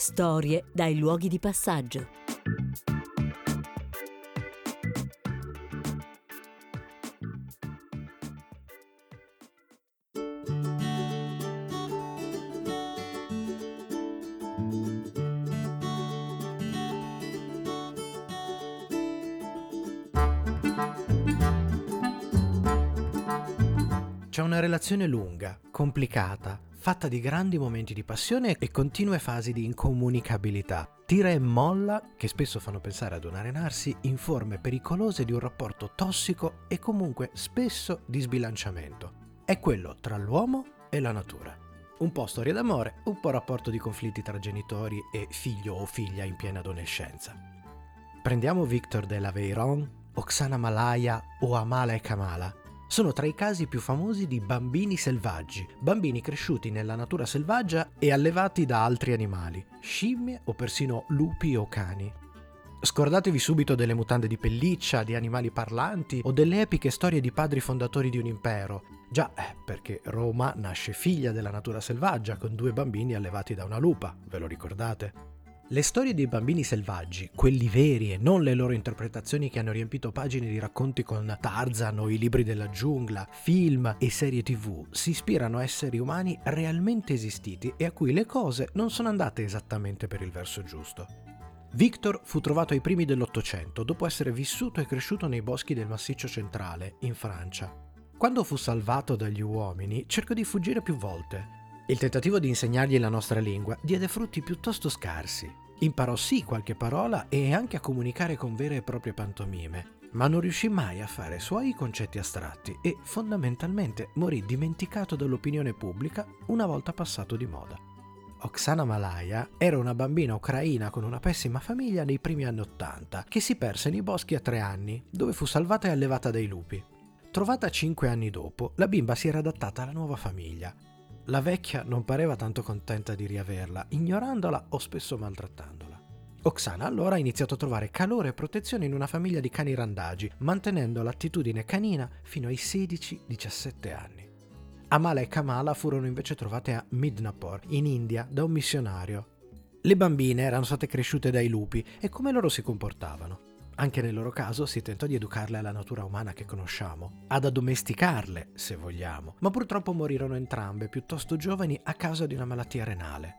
Storie dai luoghi di passaggio. C'è una relazione lunga, complicata, fatta di grandi momenti di passione e continue fasi di incomunicabilità. Tira e molla che spesso fanno pensare ad un arenarsi in forme pericolose di un rapporto tossico e comunque spesso di sbilanciamento. È quello tra l'uomo e la natura. Un po' storia d'amore, un po' rapporto di conflitti tra genitori e figlio o figlia in piena adolescenza. Prendiamo Victor de la Veyron, Oksana Malaya o Amala e Kamala, sono tra i casi più famosi di bambini selvaggi, bambini cresciuti nella natura selvaggia e allevati da altri animali, scimmie o persino lupi o cani. Scordatevi subito delle mutande di pelliccia, di animali parlanti o delle epiche storie di padri fondatori di un impero. Già, eh, perché Roma nasce figlia della natura selvaggia con due bambini allevati da una lupa, ve lo ricordate? Le storie dei bambini selvaggi, quelli veri e non le loro interpretazioni che hanno riempito pagine di racconti con Tarzan o i libri della giungla, film e serie tv, si ispirano a esseri umani realmente esistiti e a cui le cose non sono andate esattamente per il verso giusto. Victor fu trovato ai primi dell'Ottocento dopo essere vissuto e cresciuto nei boschi del Massiccio Centrale, in Francia. Quando fu salvato dagli uomini, cercò di fuggire più volte, il tentativo di insegnargli la nostra lingua diede frutti piuttosto scarsi. Imparò sì qualche parola e anche a comunicare con vere e proprie pantomime, ma non riuscì mai a fare suoi concetti astratti e fondamentalmente morì dimenticato dall'opinione pubblica una volta passato di moda. Oksana Malaya era una bambina ucraina con una pessima famiglia nei primi anni Ottanta che si perse nei boschi a tre anni, dove fu salvata e allevata dai lupi. Trovata cinque anni dopo, la bimba si era adattata alla nuova famiglia la vecchia non pareva tanto contenta di riaverla, ignorandola o spesso maltrattandola. Oksana allora ha iniziato a trovare calore e protezione in una famiglia di cani randagi, mantenendo l'attitudine canina fino ai 16-17 anni. Amala e Kamala furono invece trovate a Midnapore, in India, da un missionario. Le bambine erano state cresciute dai lupi e come loro si comportavano. Anche nel loro caso si tentò di educarle alla natura umana che conosciamo, ad addomesticarle, se vogliamo, ma purtroppo morirono entrambe piuttosto giovani a causa di una malattia renale.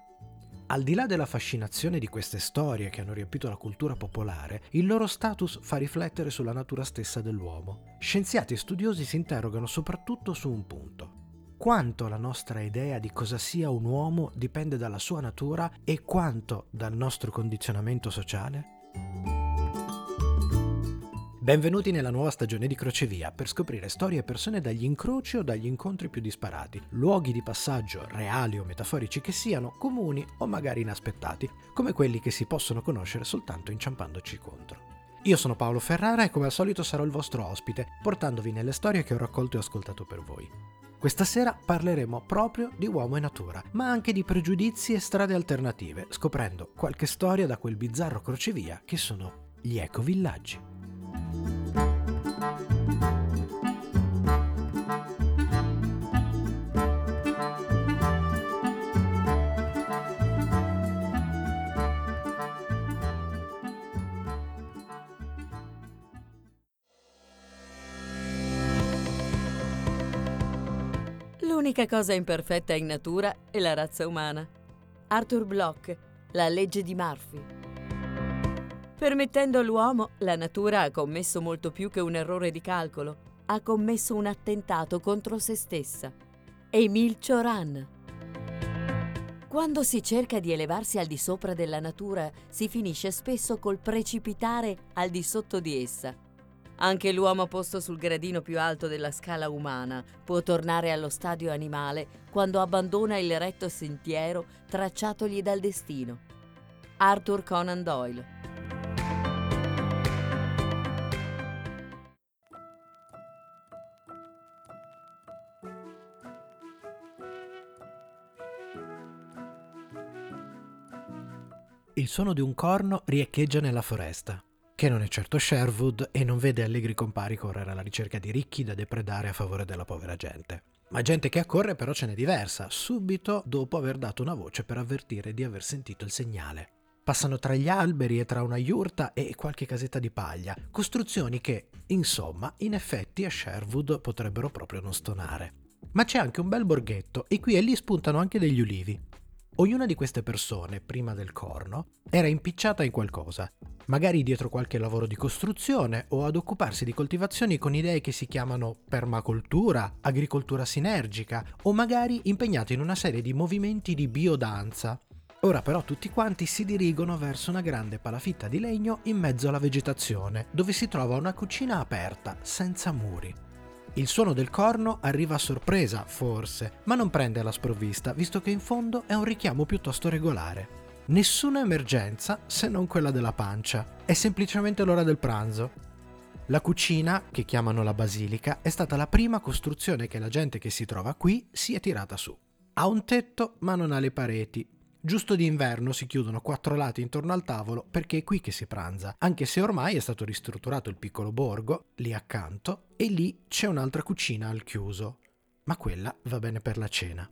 Al di là della fascinazione di queste storie che hanno riempito la cultura popolare, il loro status fa riflettere sulla natura stessa dell'uomo. Scienziati e studiosi si interrogano soprattutto su un punto. Quanto la nostra idea di cosa sia un uomo dipende dalla sua natura e quanto dal nostro condizionamento sociale? Benvenuti nella nuova stagione di Crocevia per scoprire storie e persone dagli incroci o dagli incontri più disparati, luoghi di passaggio, reali o metaforici che siano, comuni o magari inaspettati, come quelli che si possono conoscere soltanto inciampandoci contro. Io sono Paolo Ferrara e come al solito sarò il vostro ospite, portandovi nelle storie che ho raccolto e ascoltato per voi. Questa sera parleremo proprio di uomo e natura, ma anche di pregiudizi e strade alternative, scoprendo qualche storia da quel bizzarro crocevia che sono gli ecovillaggi. L'unica cosa imperfetta in natura è la razza umana. Arthur Bloch, La legge di Murphy. Permettendo all'uomo, la natura ha commesso molto più che un errore di calcolo. Ha commesso un attentato contro se stessa. Emile Cioran. Quando si cerca di elevarsi al di sopra della natura, si finisce spesso col precipitare al di sotto di essa. Anche l'uomo posto sul gradino più alto della scala umana può tornare allo stadio animale quando abbandona il retto sentiero tracciatogli dal destino. Arthur Conan Doyle. Il suono di un corno riecheggia nella foresta, che non è certo Sherwood e non vede allegri compari correre alla ricerca di ricchi da depredare a favore della povera gente. Ma gente che accorre però ce n'è diversa, subito dopo aver dato una voce per avvertire di aver sentito il segnale. Passano tra gli alberi e tra una yurta e qualche casetta di paglia, costruzioni che, insomma, in effetti a Sherwood potrebbero proprio non stonare. Ma c'è anche un bel borghetto e qui e lì spuntano anche degli ulivi. Ognuna di queste persone, prima del corno, era impicciata in qualcosa, magari dietro qualche lavoro di costruzione o ad occuparsi di coltivazioni con idee che si chiamano permacultura, agricoltura sinergica o magari impegnate in una serie di movimenti di biodanza. Ora però tutti quanti si dirigono verso una grande palafitta di legno in mezzo alla vegetazione, dove si trova una cucina aperta, senza muri. Il suono del corno arriva a sorpresa, forse, ma non prende alla sprovvista, visto che in fondo è un richiamo piuttosto regolare. Nessuna emergenza se non quella della pancia, è semplicemente l'ora del pranzo. La cucina, che chiamano la basilica, è stata la prima costruzione che la gente che si trova qui si è tirata su. Ha un tetto ma non ha le pareti, Giusto d'inverno si chiudono quattro lati intorno al tavolo perché è qui che si pranza, anche se ormai è stato ristrutturato il piccolo borgo, lì accanto, e lì c'è un'altra cucina al chiuso. Ma quella va bene per la cena.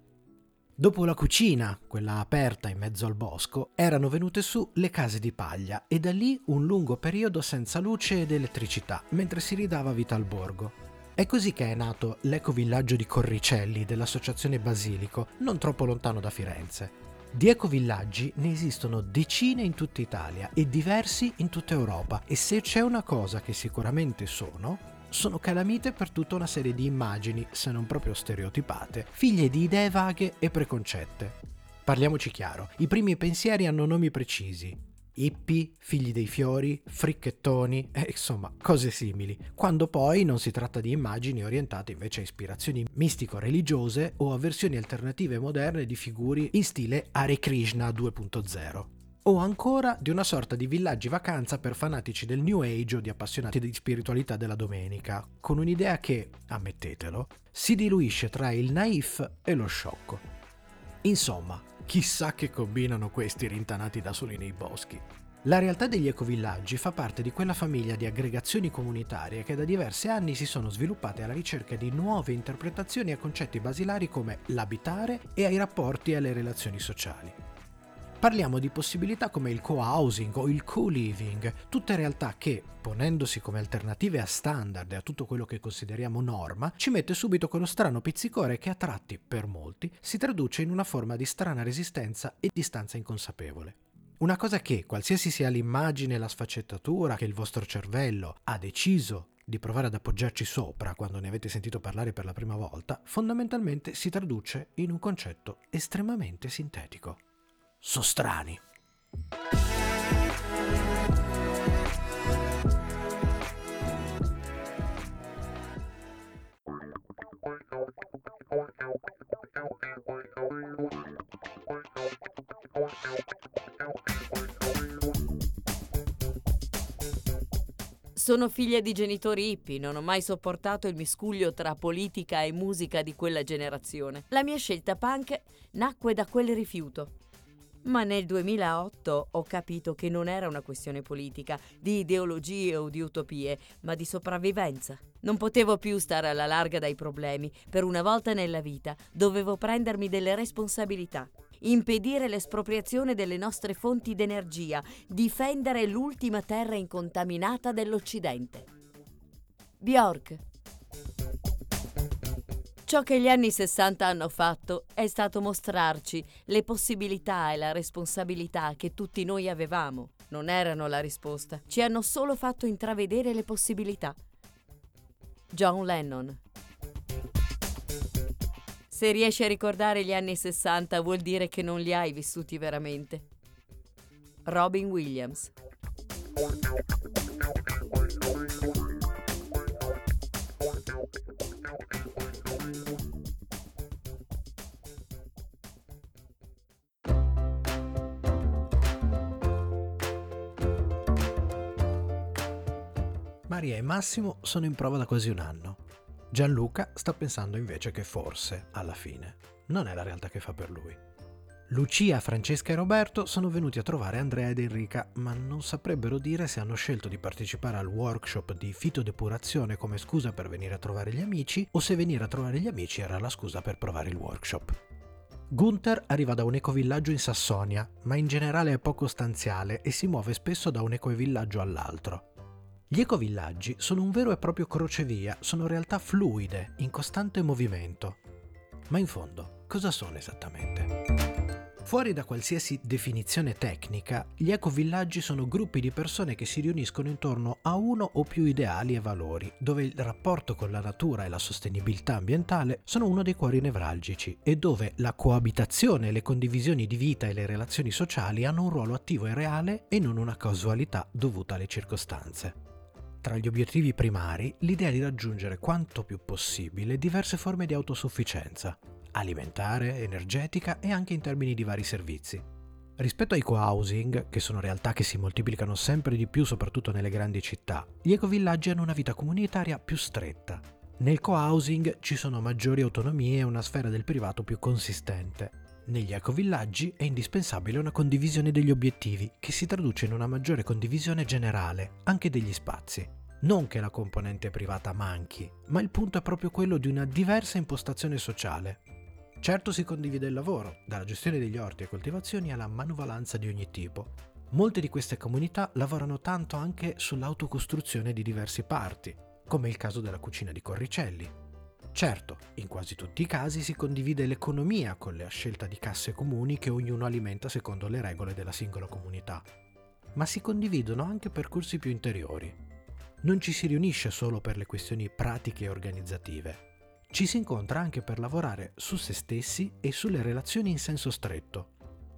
Dopo la cucina, quella aperta in mezzo al bosco, erano venute su le case di paglia e da lì un lungo periodo senza luce ed elettricità, mentre si ridava vita al borgo. È così che è nato l'ecovillaggio di Corricelli dell'Associazione Basilico, non troppo lontano da Firenze. Di ecovillaggi ne esistono decine in tutta Italia e diversi in tutta Europa e se c'è una cosa che sicuramente sono, sono calamite per tutta una serie di immagini, se non proprio stereotipate, figlie di idee vaghe e preconcette. Parliamoci chiaro, i primi pensieri hanno nomi precisi, hippie, figli dei fiori, fricchettoni e insomma cose simili, quando poi non si tratta di immagini orientate invece a ispirazioni mistico-religiose o a versioni alternative moderne di figure in stile Hare Krishna 2.0 o ancora di una sorta di villaggi vacanza per fanatici del New Age o di appassionati di spiritualità della domenica, con un'idea che, ammettetelo, si diluisce tra il naif e lo sciocco. Insomma, Chissà che combinano questi rintanati da soli nei boschi. La realtà degli ecovillaggi fa parte di quella famiglia di aggregazioni comunitarie che da diversi anni si sono sviluppate alla ricerca di nuove interpretazioni a concetti basilari come l'abitare e ai rapporti e alle relazioni sociali. Parliamo di possibilità come il co-housing o il co-living, tutte realtà che, ponendosi come alternative a standard e a tutto quello che consideriamo norma, ci mette subito quello strano pizzicore che a tratti, per molti, si traduce in una forma di strana resistenza e distanza inconsapevole. Una cosa che, qualsiasi sia l'immagine e la sfaccettatura che il vostro cervello ha deciso di provare ad appoggiarci sopra quando ne avete sentito parlare per la prima volta, fondamentalmente si traduce in un concetto estremamente sintetico sono strani. Sono figlia di genitori hippie, non ho mai sopportato il miscuglio tra politica e musica di quella generazione. La mia scelta punk nacque da quel rifiuto. Ma nel 2008 ho capito che non era una questione politica, di ideologie o di utopie, ma di sopravvivenza. Non potevo più stare alla larga dai problemi. Per una volta nella vita dovevo prendermi delle responsabilità. Impedire l'espropriazione delle nostre fonti d'energia, difendere l'ultima terra incontaminata dell'Occidente. Bjork Ciò che gli anni 60 hanno fatto è stato mostrarci le possibilità e la responsabilità che tutti noi avevamo. Non erano la risposta, ci hanno solo fatto intravedere le possibilità. John Lennon Se riesci a ricordare gli anni 60 vuol dire che non li hai vissuti veramente. Robin Williams Maria e Massimo sono in prova da quasi un anno. Gianluca sta pensando invece che forse, alla fine, non è la realtà che fa per lui. Lucia, Francesca e Roberto sono venuti a trovare Andrea ed Enrica, ma non saprebbero dire se hanno scelto di partecipare al workshop di fitodepurazione come scusa per venire a trovare gli amici o se venire a trovare gli amici era la scusa per provare il workshop. Gunther arriva da un ecovillaggio in Sassonia, ma in generale è poco stanziale e si muove spesso da un ecovillaggio all'altro. Gli ecovillaggi sono un vero e proprio crocevia, sono realtà fluide, in costante movimento. Ma in fondo, cosa sono esattamente? Fuori da qualsiasi definizione tecnica, gli ecovillaggi sono gruppi di persone che si riuniscono intorno a uno o più ideali e valori, dove il rapporto con la natura e la sostenibilità ambientale sono uno dei cuori nevralgici e dove la coabitazione, le condivisioni di vita e le relazioni sociali hanno un ruolo attivo e reale e non una casualità dovuta alle circostanze. Tra gli obiettivi primari, l'idea di raggiungere quanto più possibile diverse forme di autosufficienza, alimentare, energetica e anche in termini di vari servizi. Rispetto ai co-housing, che sono realtà che si moltiplicano sempre di più soprattutto nelle grandi città, gli ecovillaggi hanno una vita comunitaria più stretta. Nel co-housing ci sono maggiori autonomie e una sfera del privato più consistente. Negli ecovillaggi è indispensabile una condivisione degli obiettivi, che si traduce in una maggiore condivisione generale, anche degli spazi. Non che la componente privata manchi, ma il punto è proprio quello di una diversa impostazione sociale, Certo si condivide il lavoro, dalla gestione degli orti e coltivazioni alla manuvalanza di ogni tipo. Molte di queste comunità lavorano tanto anche sull'autocostruzione di diversi parti, come il caso della cucina di Corricelli. Certo, in quasi tutti i casi si condivide l'economia con la scelta di casse comuni che ognuno alimenta secondo le regole della singola comunità, ma si condividono anche percorsi più interiori. Non ci si riunisce solo per le questioni pratiche e organizzative, ci si incontra anche per lavorare su se stessi e sulle relazioni in senso stretto.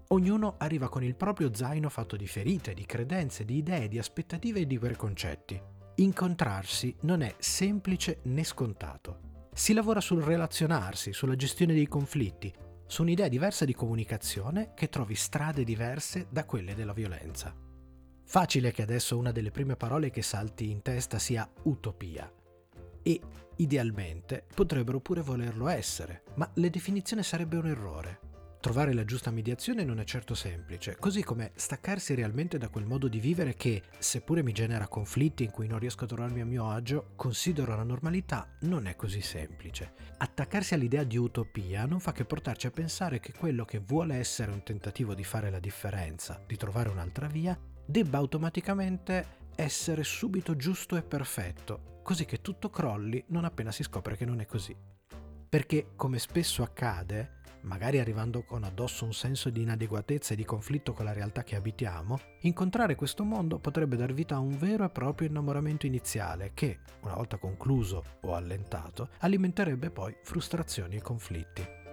Ognuno arriva con il proprio zaino fatto di ferite, di credenze, di idee, di aspettative e di preconcetti. Incontrarsi non è semplice né scontato. Si lavora sul relazionarsi, sulla gestione dei conflitti, su un'idea diversa di comunicazione che trovi strade diverse da quelle della violenza. Facile che adesso una delle prime parole che salti in testa sia utopia. E Idealmente potrebbero pure volerlo essere, ma la definizione sarebbe un errore. Trovare la giusta mediazione non è certo semplice, così come staccarsi realmente da quel modo di vivere che, seppure mi genera conflitti in cui non riesco a trovarmi a mio agio, considero la normalità, non è così semplice. Attaccarsi all'idea di utopia non fa che portarci a pensare che quello che vuole essere un tentativo di fare la differenza, di trovare un'altra via, debba automaticamente essere subito giusto e perfetto, così che tutto crolli non appena si scopre che non è così. Perché, come spesso accade, magari arrivando con addosso un senso di inadeguatezza e di conflitto con la realtà che abitiamo, incontrare questo mondo potrebbe dar vita a un vero e proprio innamoramento iniziale che, una volta concluso o allentato, alimenterebbe poi frustrazioni e conflitti.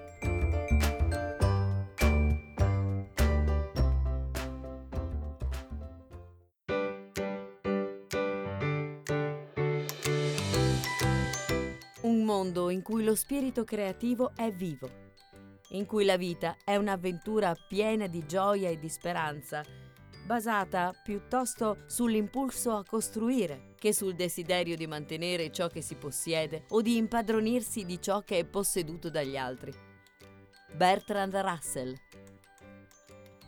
Lo spirito creativo è vivo, in cui la vita è un'avventura piena di gioia e di speranza, basata piuttosto sull'impulso a costruire che sul desiderio di mantenere ciò che si possiede o di impadronirsi di ciò che è posseduto dagli altri. Bertrand Russell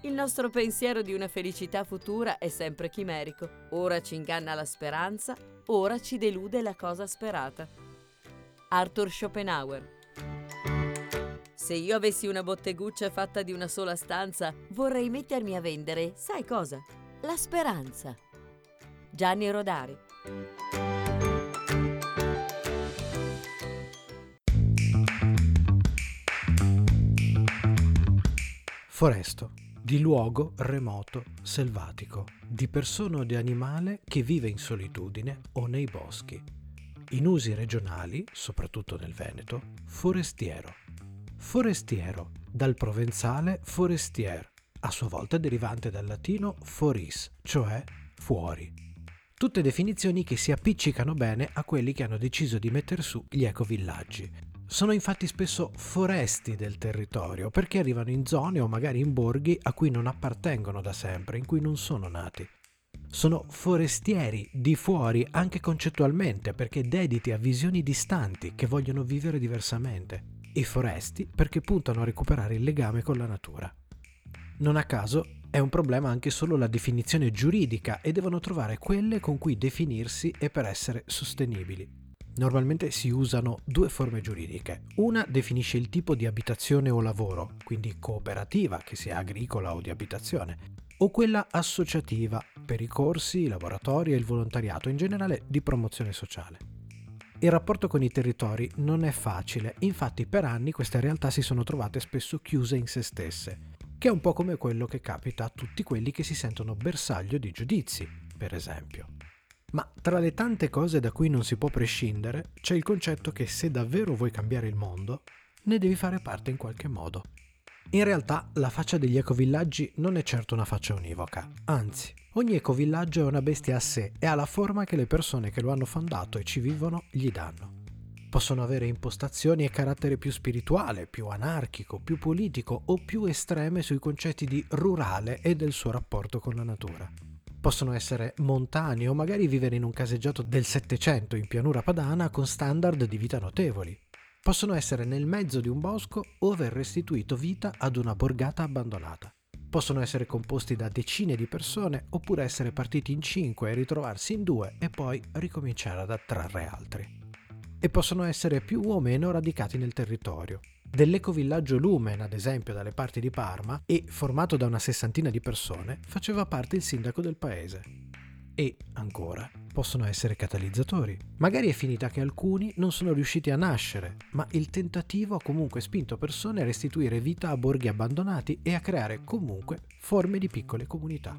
il nostro pensiero di una felicità futura è sempre chimerico. Ora ci inganna la speranza, ora ci delude la cosa sperata. Arthur Schopenhauer. Se io avessi una botteguccia fatta di una sola stanza, vorrei mettermi a vendere, sai cosa? La speranza. Gianni Rodari. Foresto, di luogo remoto, selvatico, di persona o di animale che vive in solitudine o nei boschi in usi regionali, soprattutto nel Veneto, forestiero. Forestiero, dal provenzale forestier, a sua volta derivante dal latino foris, cioè fuori. Tutte definizioni che si appiccicano bene a quelli che hanno deciso di mettere su gli ecovillaggi. Sono infatti spesso foresti del territorio perché arrivano in zone o magari in borghi a cui non appartengono da sempre, in cui non sono nati. Sono forestieri di fuori anche concettualmente perché dediti a visioni distanti che vogliono vivere diversamente. I foresti perché puntano a recuperare il legame con la natura. Non a caso è un problema anche solo la definizione giuridica e devono trovare quelle con cui definirsi e per essere sostenibili. Normalmente si usano due forme giuridiche. Una definisce il tipo di abitazione o lavoro, quindi cooperativa, che sia agricola o di abitazione, o quella associativa, per i corsi, i laboratori e il volontariato, in generale di promozione sociale. Il rapporto con i territori non è facile, infatti per anni queste realtà si sono trovate spesso chiuse in se stesse, che è un po' come quello che capita a tutti quelli che si sentono bersaglio di giudizi, per esempio. Ma tra le tante cose da cui non si può prescindere, c'è il concetto che se davvero vuoi cambiare il mondo, ne devi fare parte in qualche modo. In realtà la faccia degli ecovillaggi non è certo una faccia univoca, anzi, ogni ecovillaggio è una bestia a sé e ha la forma che le persone che lo hanno fondato e ci vivono gli danno. Possono avere impostazioni e carattere più spirituale, più anarchico, più politico o più estreme sui concetti di rurale e del suo rapporto con la natura. Possono essere montani o magari vivere in un caseggiato del Settecento in pianura padana con standard di vita notevoli. Possono essere nel mezzo di un bosco o aver restituito vita ad una borgata abbandonata. Possono essere composti da decine di persone oppure essere partiti in cinque e ritrovarsi in due e poi ricominciare ad attrarre altri. E possono essere più o meno radicati nel territorio, Dell'ecovillaggio Lumen, ad esempio dalle parti di Parma, e formato da una sessantina di persone, faceva parte il sindaco del paese. E, ancora, possono essere catalizzatori. Magari è finita che alcuni non sono riusciti a nascere, ma il tentativo ha comunque spinto persone a restituire vita a borghi abbandonati e a creare comunque forme di piccole comunità.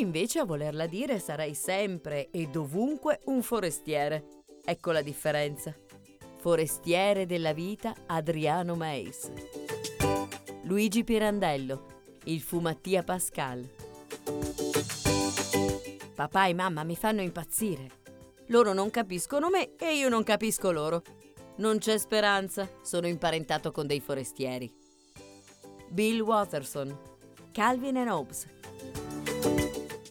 invece a volerla dire sarai sempre e dovunque un forestiere. Ecco la differenza. Forestiere della vita Adriano Meis. Luigi Pirandello, il fu Mattia Pascal. Papà e mamma mi fanno impazzire. Loro non capiscono me e io non capisco loro. Non c'è speranza, sono imparentato con dei forestieri. Bill Watterson, Calvin and Hobbes.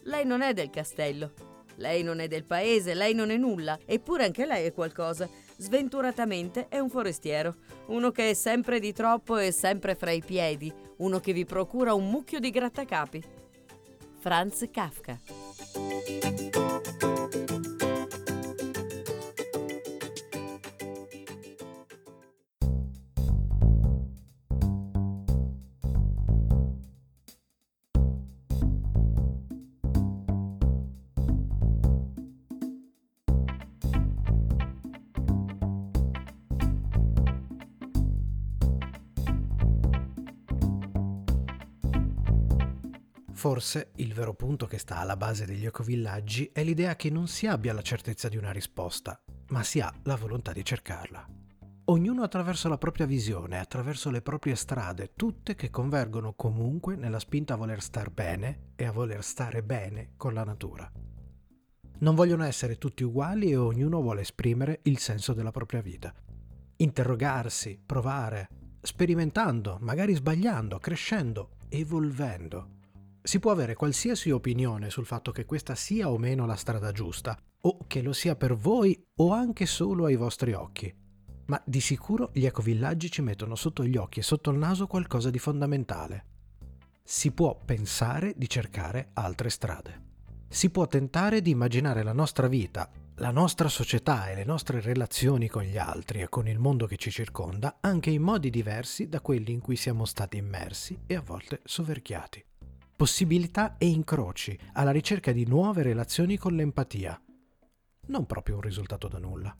Lei non è del castello. Lei non è del paese, lei non è nulla, eppure anche lei è qualcosa. Sventuratamente è un forestiero, uno che è sempre di troppo e sempre fra i piedi, uno che vi procura un mucchio di grattacapi. Franz Kafka Forse il vero punto che sta alla base degli ecovillaggi è l'idea che non si abbia la certezza di una risposta, ma si ha la volontà di cercarla. Ognuno attraverso la propria visione, attraverso le proprie strade, tutte che convergono comunque nella spinta a voler star bene e a voler stare bene con la natura. Non vogliono essere tutti uguali e ognuno vuole esprimere il senso della propria vita. Interrogarsi, provare, sperimentando, magari sbagliando, crescendo, evolvendo si può avere qualsiasi opinione sul fatto che questa sia o meno la strada giusta, o che lo sia per voi o anche solo ai vostri occhi. Ma di sicuro gli ecovillaggi ci mettono sotto gli occhi e sotto il naso qualcosa di fondamentale. Si può pensare di cercare altre strade. Si può tentare di immaginare la nostra vita, la nostra società e le nostre relazioni con gli altri e con il mondo che ci circonda anche in modi diversi da quelli in cui siamo stati immersi e a volte soverchiati possibilità e incroci alla ricerca di nuove relazioni con l'empatia. Non proprio un risultato da nulla.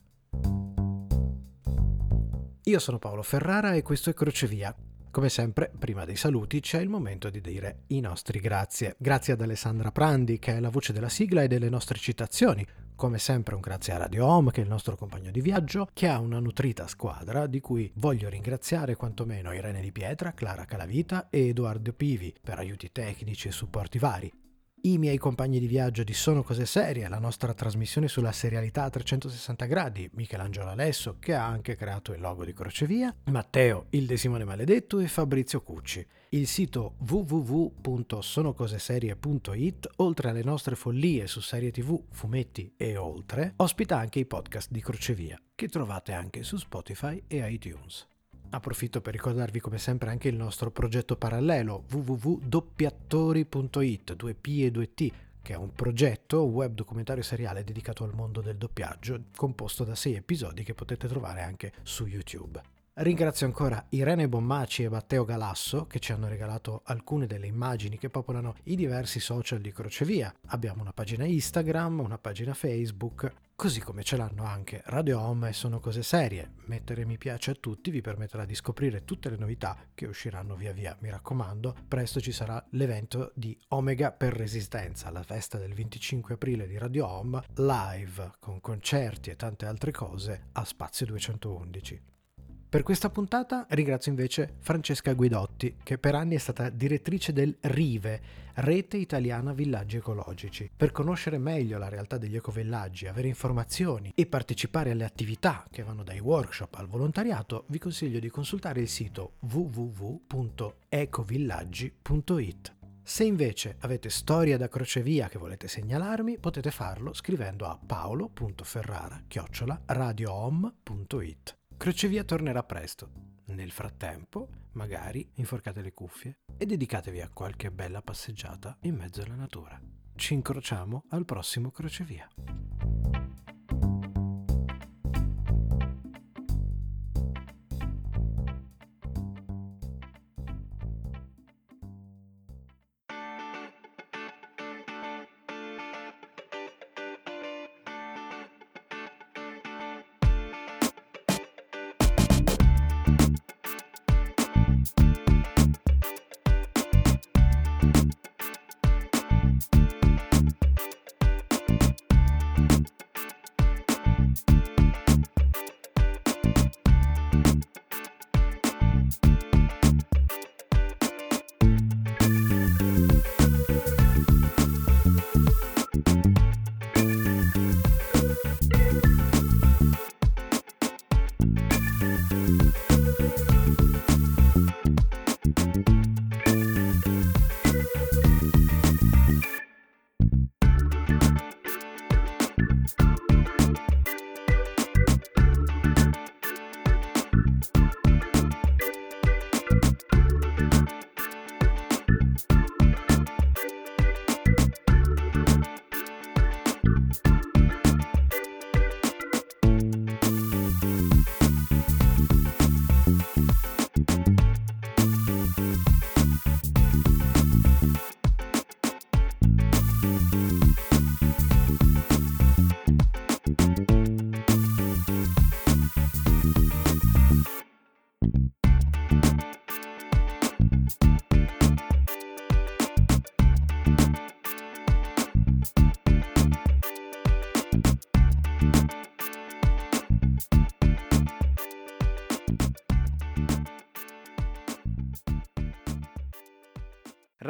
Io sono Paolo Ferrara e questo è Crocevia. Come sempre, prima dei saluti c'è il momento di dire i nostri grazie. Grazie ad Alessandra Prandi, che è la voce della sigla e delle nostre citazioni, come sempre un grazie a Radio Home, che è il nostro compagno di viaggio, che ha una nutrita squadra, di cui voglio ringraziare quantomeno Irene Di Pietra, Clara Calavita e Edoardo Pivi per aiuti tecnici e supporti vari. I miei compagni di viaggio di Sono Cose Serie, la nostra trasmissione sulla serialità a 360 gradi, Michelangelo Alesso, che ha anche creato il logo di Crocevia, Matteo, il De Simone Maledetto e Fabrizio Cucci. Il sito www.sonocoseserie.it, oltre alle nostre follie su serie tv, fumetti e oltre, ospita anche i podcast di Crocevia, che trovate anche su Spotify e iTunes. Approfitto per ricordarvi come sempre anche il nostro progetto parallelo www.doppiattori.it, 2P e 2T, che è un progetto web documentario seriale dedicato al mondo del doppiaggio, composto da sei episodi che potete trovare anche su YouTube. Ringrazio ancora Irene Bommaci e Matteo Galasso che ci hanno regalato alcune delle immagini che popolano i diversi social di Crocevia. Abbiamo una pagina Instagram, una pagina Facebook, così come ce l'hanno anche Radio Home e Sono Cose Serie. Mettere mi piace a tutti vi permetterà di scoprire tutte le novità che usciranno via via. Mi raccomando, presto ci sarà l'evento di Omega per Resistenza, la festa del 25 aprile di Radio Home, live con concerti e tante altre cose a Spazio 211. Per questa puntata ringrazio invece Francesca Guidotti, che per anni è stata direttrice del RIVE, Rete Italiana Villaggi Ecologici. Per conoscere meglio la realtà degli ecovillaggi, avere informazioni e partecipare alle attività che vanno dai workshop al volontariato, vi consiglio di consultare il sito www.ecovillaggi.it. Se invece avete storia da crocevia che volete segnalarmi, potete farlo scrivendo a paolo.ferrara-radiohome.it. Crocevia tornerà presto. Nel frattempo, magari inforcate le cuffie e dedicatevi a qualche bella passeggiata in mezzo alla natura. Ci incrociamo al prossimo Crocevia.